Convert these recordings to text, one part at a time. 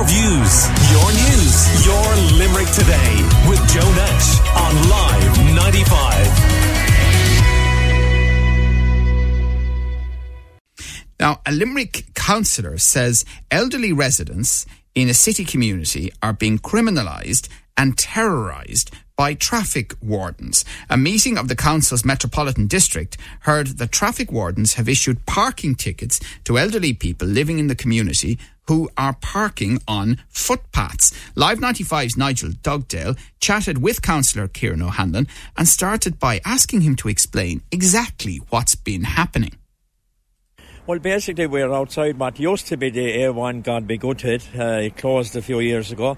your views, your news, your Limerick today with Joe Nash on Live 95. Now, a Limerick councillor says elderly residents in a city community are being criminalised and terrorised by traffic wardens. A meeting of the council's Metropolitan District heard that traffic wardens have issued parking tickets to elderly people living in the community who are parking on footpaths. Live 95's Nigel Dugdale chatted with Councillor Kieran O'Hanlon and started by asking him to explain exactly what's been happening. Well, basically, we're outside what used to be the A1 God Be Good Hit. Uh, it closed a few years ago.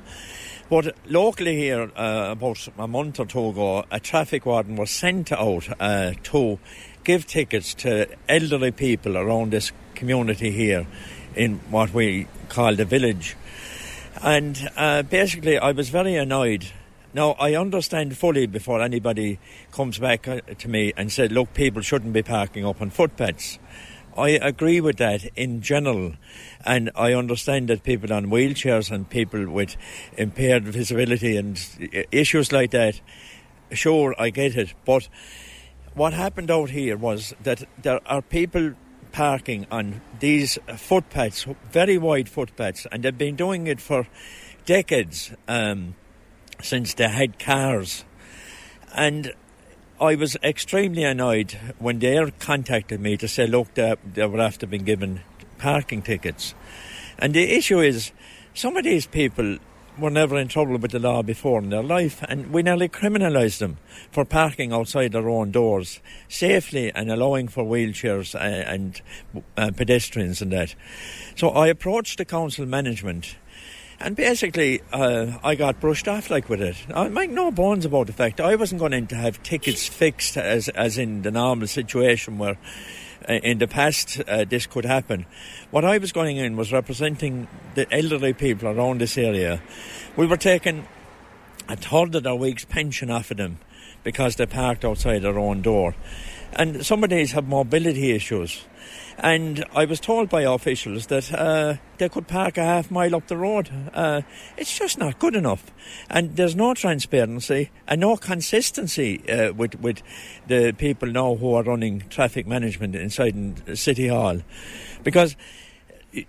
But locally here, uh, about a month or two ago, a traffic warden was sent out uh, to give tickets to elderly people around this community here in what we call the village. And uh, basically, I was very annoyed. Now, I understand fully before anybody comes back uh, to me and said, look, people shouldn't be parking up on footpaths. I agree with that in general, and I understand that people on wheelchairs and people with impaired visibility and issues like that, sure, I get it. But what happened out here was that there are people parking on these footpaths, very wide footpaths, and they've been doing it for decades um, since they had cars. And I was extremely annoyed when they contacted me to say, look, they, they were after being given parking tickets. And the issue is, some of these people were never in trouble with the law before in their life, and we nearly criminalised them for parking outside their own doors safely and allowing for wheelchairs and, and uh, pedestrians and that. So I approached the council management and basically, uh, I got brushed off like with it. I make no bones about the fact I wasn't going in to have tickets fixed as as in the normal situation where uh, in the past uh, this could happen. What I was going in was representing the elderly people around this area. We were taking a third of their week's pension off of them because they parked outside their own door. And some of these have mobility issues. And I was told by officials that uh, they could park a half mile up the road. Uh, it's just not good enough. And there's no transparency and no consistency uh, with, with the people now who are running traffic management inside City Hall. Because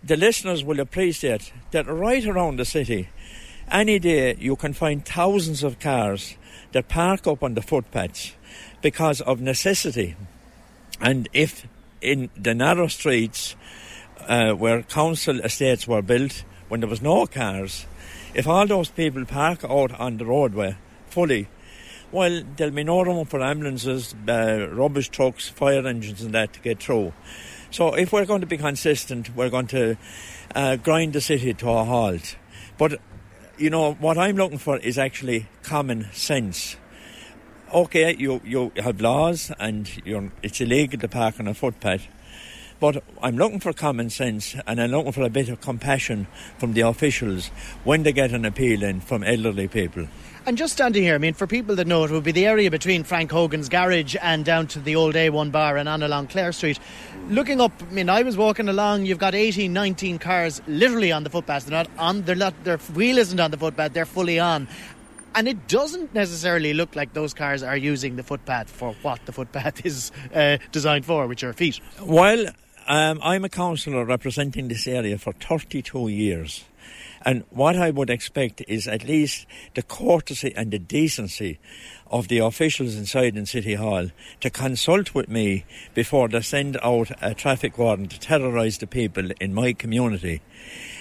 the listeners will appreciate that right around the city, any day you can find thousands of cars that park up on the footpaths because of necessity. And if in the narrow streets uh, where council estates were built when there was no cars, if all those people park out on the roadway fully, well, there'll be no room for ambulances, uh, rubbish trucks, fire engines, and that to get through. So, if we're going to be consistent, we're going to uh, grind the city to a halt. But, you know, what I'm looking for is actually common sense okay, you, you have laws and it's illegal to park on a footpath. But I'm looking for common sense and I'm looking for a bit of compassion from the officials when they get an appeal in from elderly people. And just standing here, I mean, for people that know it, would be the area between Frank Hogan's garage and down to the old A1 bar and on along Clare Street. Looking up, I mean, I was walking along, you've got 18, 19 cars literally on the footpath. They're not on, they're not, their wheel isn't on the footpath, they're fully on. And it doesn't necessarily look like those cars are using the footpath for what the footpath is uh, designed for, which are feet. Well, um, I'm a councillor representing this area for 32 years. And what I would expect is at least the courtesy and the decency of the officials inside in City Hall to consult with me before they send out a traffic warden to terrorise the people in my community.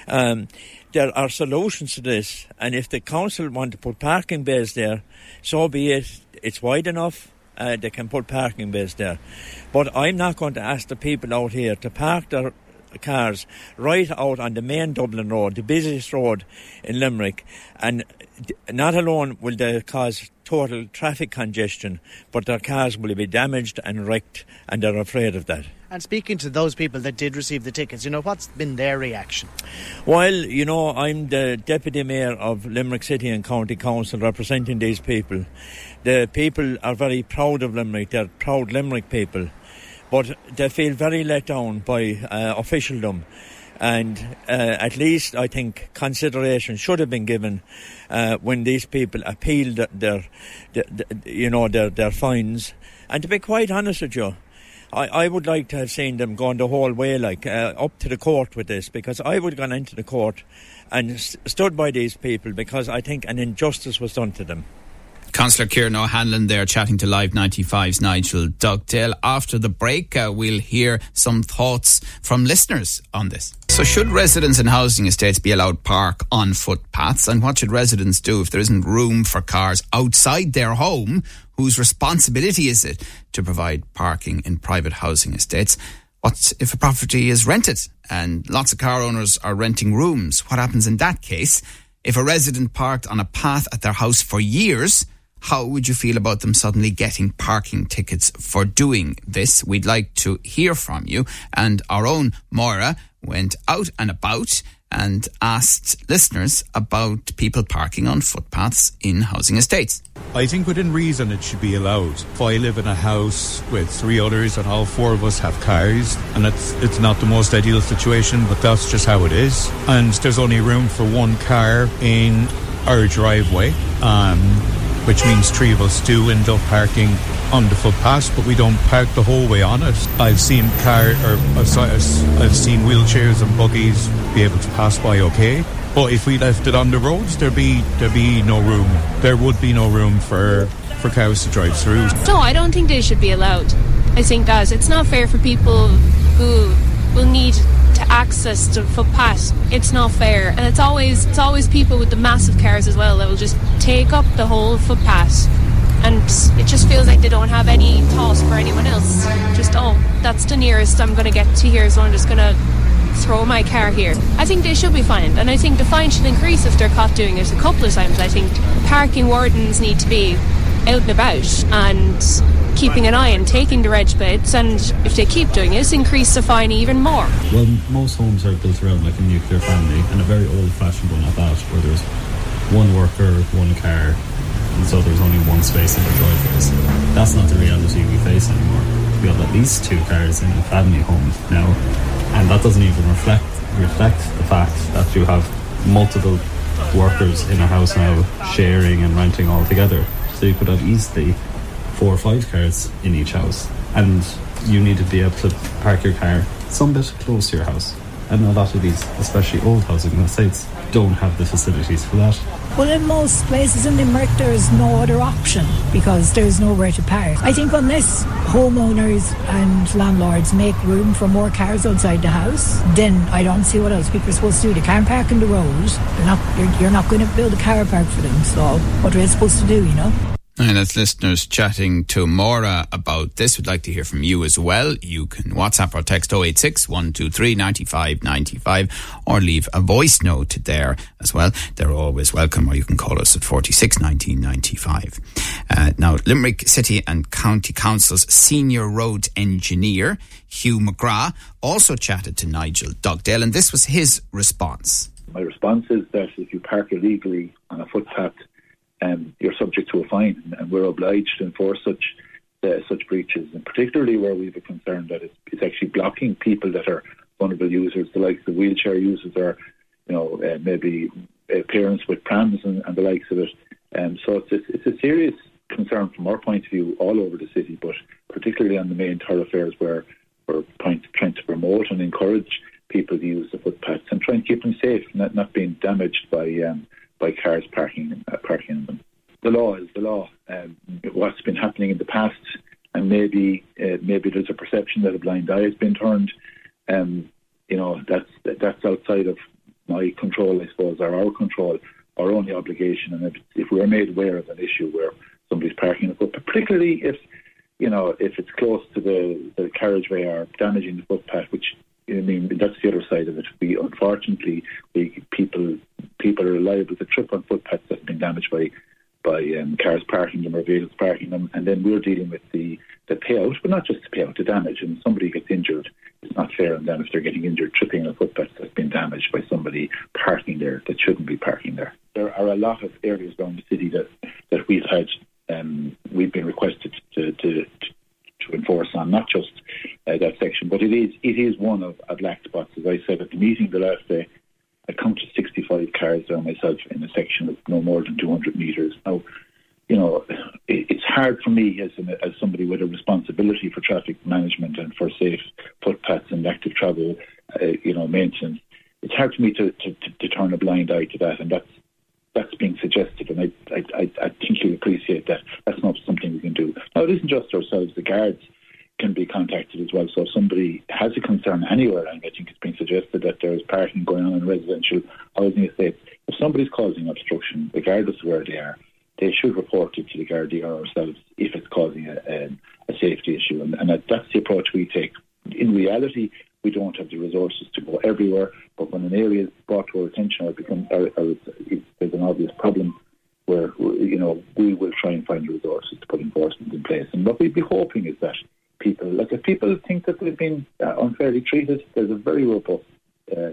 Um, there are solutions to this, and if the council want to put parking bays there, so be it. It's wide enough. Uh, they can put parking bays there. But I'm not going to ask the people out here to park their cars right out on the main Dublin road, the busiest road in Limerick, and not alone will they cause total traffic congestion, but their cars will be damaged and wrecked, and they're afraid of that. And speaking to those people that did receive the tickets, you know, what's been their reaction? Well, you know, I'm the Deputy Mayor of Limerick City and County Council representing these people. The people are very proud of Limerick, they're proud Limerick people, but they feel very let down by uh, officialdom. And uh, at least I think consideration should have been given uh, when these people appealed their, their, you know, their, their fines. And to be quite honest with you, I, I would like to have seen them going the whole way, like uh, up to the court with this, because I would have gone into the court and st- stood by these people because I think an injustice was done to them. Councillor Kieran O'Hanlon there chatting to Live 95's Nigel Dugdale. After the break, uh, we'll hear some thoughts from listeners on this. So, should residents in housing estates be allowed park on footpaths? And what should residents do if there isn't room for cars outside their home? Whose responsibility is it to provide parking in private housing estates? What if a property is rented and lots of car owners are renting rooms? What happens in that case? If a resident parked on a path at their house for years, how would you feel about them suddenly getting parking tickets for doing this? We'd like to hear from you. And our own Máire went out and about and asked listeners about people parking on footpaths in housing estates. I think within reason it should be allowed. If I live in a house with three others and all four of us have cars, and it's it's not the most ideal situation, but that's just how it is. And there's only room for one car in our driveway. Um, which means three of us do end up parking on the footpath, but we don't park the whole way on it. I've seen car or uh, uh, I've seen wheelchairs and buggies be able to pass by okay. But if we left it on the roads, there'd be there'd be no room. There would be no room for for cars to drive through. No, I don't think they should be allowed. I think that it's not fair for people who will need to access the footpath. It's not fair, and it's always it's always people with the massive cars as well that will just take up the whole footpath, and it just feels like they don't have any thought for anyone else. Just oh, that's the nearest I'm going to get to here, so I'm just going to throw my car here. I think they should be fined, and I think the fine should increase if they're caught doing it a couple of times. I think parking wardens need to be out and about and keeping an eye and taking the reg plates, and if they keep doing it, increase the fine even more. Well, most homes are built around like a nuclear family, and a very old-fashioned one at that, where there's one worker, one car, and so there's only one space in the driveways. That's not the reality we face anymore. We have at least two cars in a family home now, and that doesn't even reflect reflect the fact that you have multiple workers in a house now sharing and renting all together. So you could have easily four or five cars in each house, and you need to be able to park your car some bit close to your house. And a lot of these, especially old housing estates, don't have the facilities for that. Well, in most places in Limerick, there's no other option because there's nowhere to park. I think unless homeowners and landlords make room for more cars outside the house, then I don't see what else people are supposed to do. They can't park in the road. They're not, you're, you're not going to build a car park for them. So what are they supposed to do, you know? And as listeners chatting to Máire about this, we'd like to hear from you as well. You can WhatsApp or text 086 123 95 95 or leave a voice note there as well. They're always welcome, or you can call us at 46 1995. Uh, now, Limerick City and County Council's senior road engineer, Hugh McGrath, also chatted to Nigel Dugdale, and this was his response. My response is that if you park illegally on a footpath, um, you're subject to a fine, and we're obliged to enforce such uh, such breaches, and particularly where we have a concern that it's, it's, actually blocking people that are vulnerable users, the likes of wheelchair users, or you know uh, maybe uh, parents with prams and, and, the likes of it. Um, so it's a, it's a serious concern from our point of view all over the city, but particularly on the main thoroughfares where we're trying to promote and encourage people to use the footpaths and try and keep them safe, not not being damaged by um, by cars parking uh, parking them. The law is the law. Um, what's been happening in the past, and maybe uh, maybe there's a perception that a blind eye has been turned. Um, you know that's that's outside of my control, I suppose, or our control. Our only obligation, and if, if we're made aware of an issue where somebody's parking a footpath, particularly if you know if it's close to the, the carriageway or damaging the footpath, which I mean, that's the other side of it. We unfortunately, we people people are liable to trip on footpaths that have been damaged by by um, cars parking them or vehicles parking them, and then we're dealing with the the payout, but not just the payout, the damage. And somebody gets injured, it's not fair on them if they're getting injured tripping on a footpath that's been damaged by somebody parking there that shouldn't be parking there. There are a lot of areas around the city that that we've had um, we've been requested to, to, to enforce on, not just uh, that section. But it is it is one of, of black spots. As I said at the meeting the last day, I counted 65 cars there myself in a section of no more than 200 metres. Now, you know, it, it's hard for me as an, as somebody with a responsibility for traffic management and for safe footpaths and active travel, uh, you know, maintenance. It's hard for me to, to, to, to turn a blind eye to that, and that's that's being suggested, and I, I, I, think you appreciate that. That's not something we can do. Now, it isn't just ourselves. The guards can be contacted as well. So if somebody has a concern anywhere, and I think it's been suggested that there is parking going on in residential housing estates, if somebody's causing obstruction, regardless of where they are, they should report it to the Gardaí or ourselves if it's causing a, a, a safety issue. And, and that's the approach we take. In reality, we don't have the resources to go everywhere, but when an area is brought to our attention or, become, or, or there's an obvious problem, where you know we will try and find resources to put enforcement in place. And what we'd be hoping is that people, like if people think that they've been uh, unfairly treated, there's a very robust uh,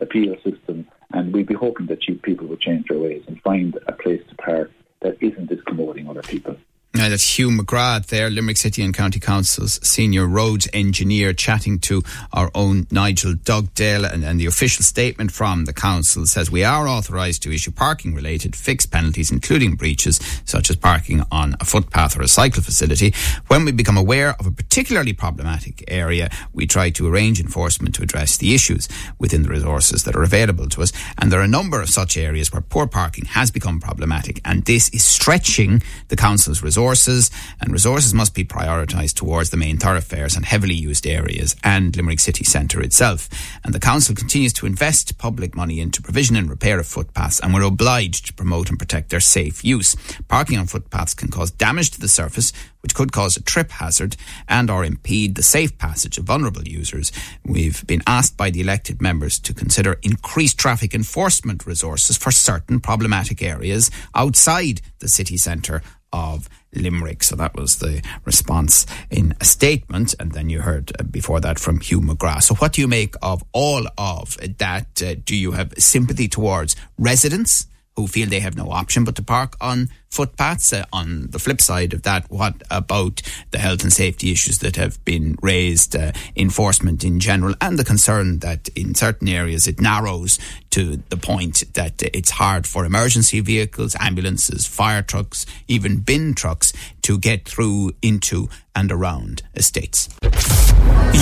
appeal system, and we'd be hoping that you people would change their ways and find a place to park that isn't discommoding other people. Uh, that's Hugh McGrath there, Limerick City and County Council's senior roads engineer, chatting to our own Nigel Dugdale. And, and the official statement from the council says we are authorised to issue parking related fixed penalties, including breaches such as parking on a footpath or a cycle facility. When we become aware of a particularly problematic area, we try to arrange enforcement to address the issues within the resources that are available to us. And there are a number of such areas where poor parking has become problematic, and this is stretching the council's resources resources, and resources must be prioritised towards the main thoroughfares and heavily used areas and Limerick City Centre itself. And the Council continues to invest public money into provision and repair of footpaths, and we're obliged to promote and protect their safe use. Parking on footpaths can cause damage to the surface, which could cause a trip hazard and or impede the safe passage of vulnerable users. We've been asked by the elected members to consider increased traffic enforcement resources for certain problematic areas outside the city centre of Limerick. So that was the response in a statement. And then you heard uh, before that from Hugh McGrath. So what do you make of all of that? Uh, do you have sympathy towards residents who feel they have no option but to park on footpaths. Uh, on the flip side of that, what about the health and safety issues that have been raised, uh, enforcement in general, and the concern that in certain areas it narrows to the point that it's hard for emergency vehicles, ambulances, fire trucks, even bin trucks to get through into and around estates.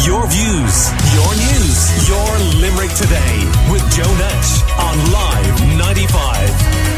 Your views, your news, your Limerick today with Joe Nash on Live 95.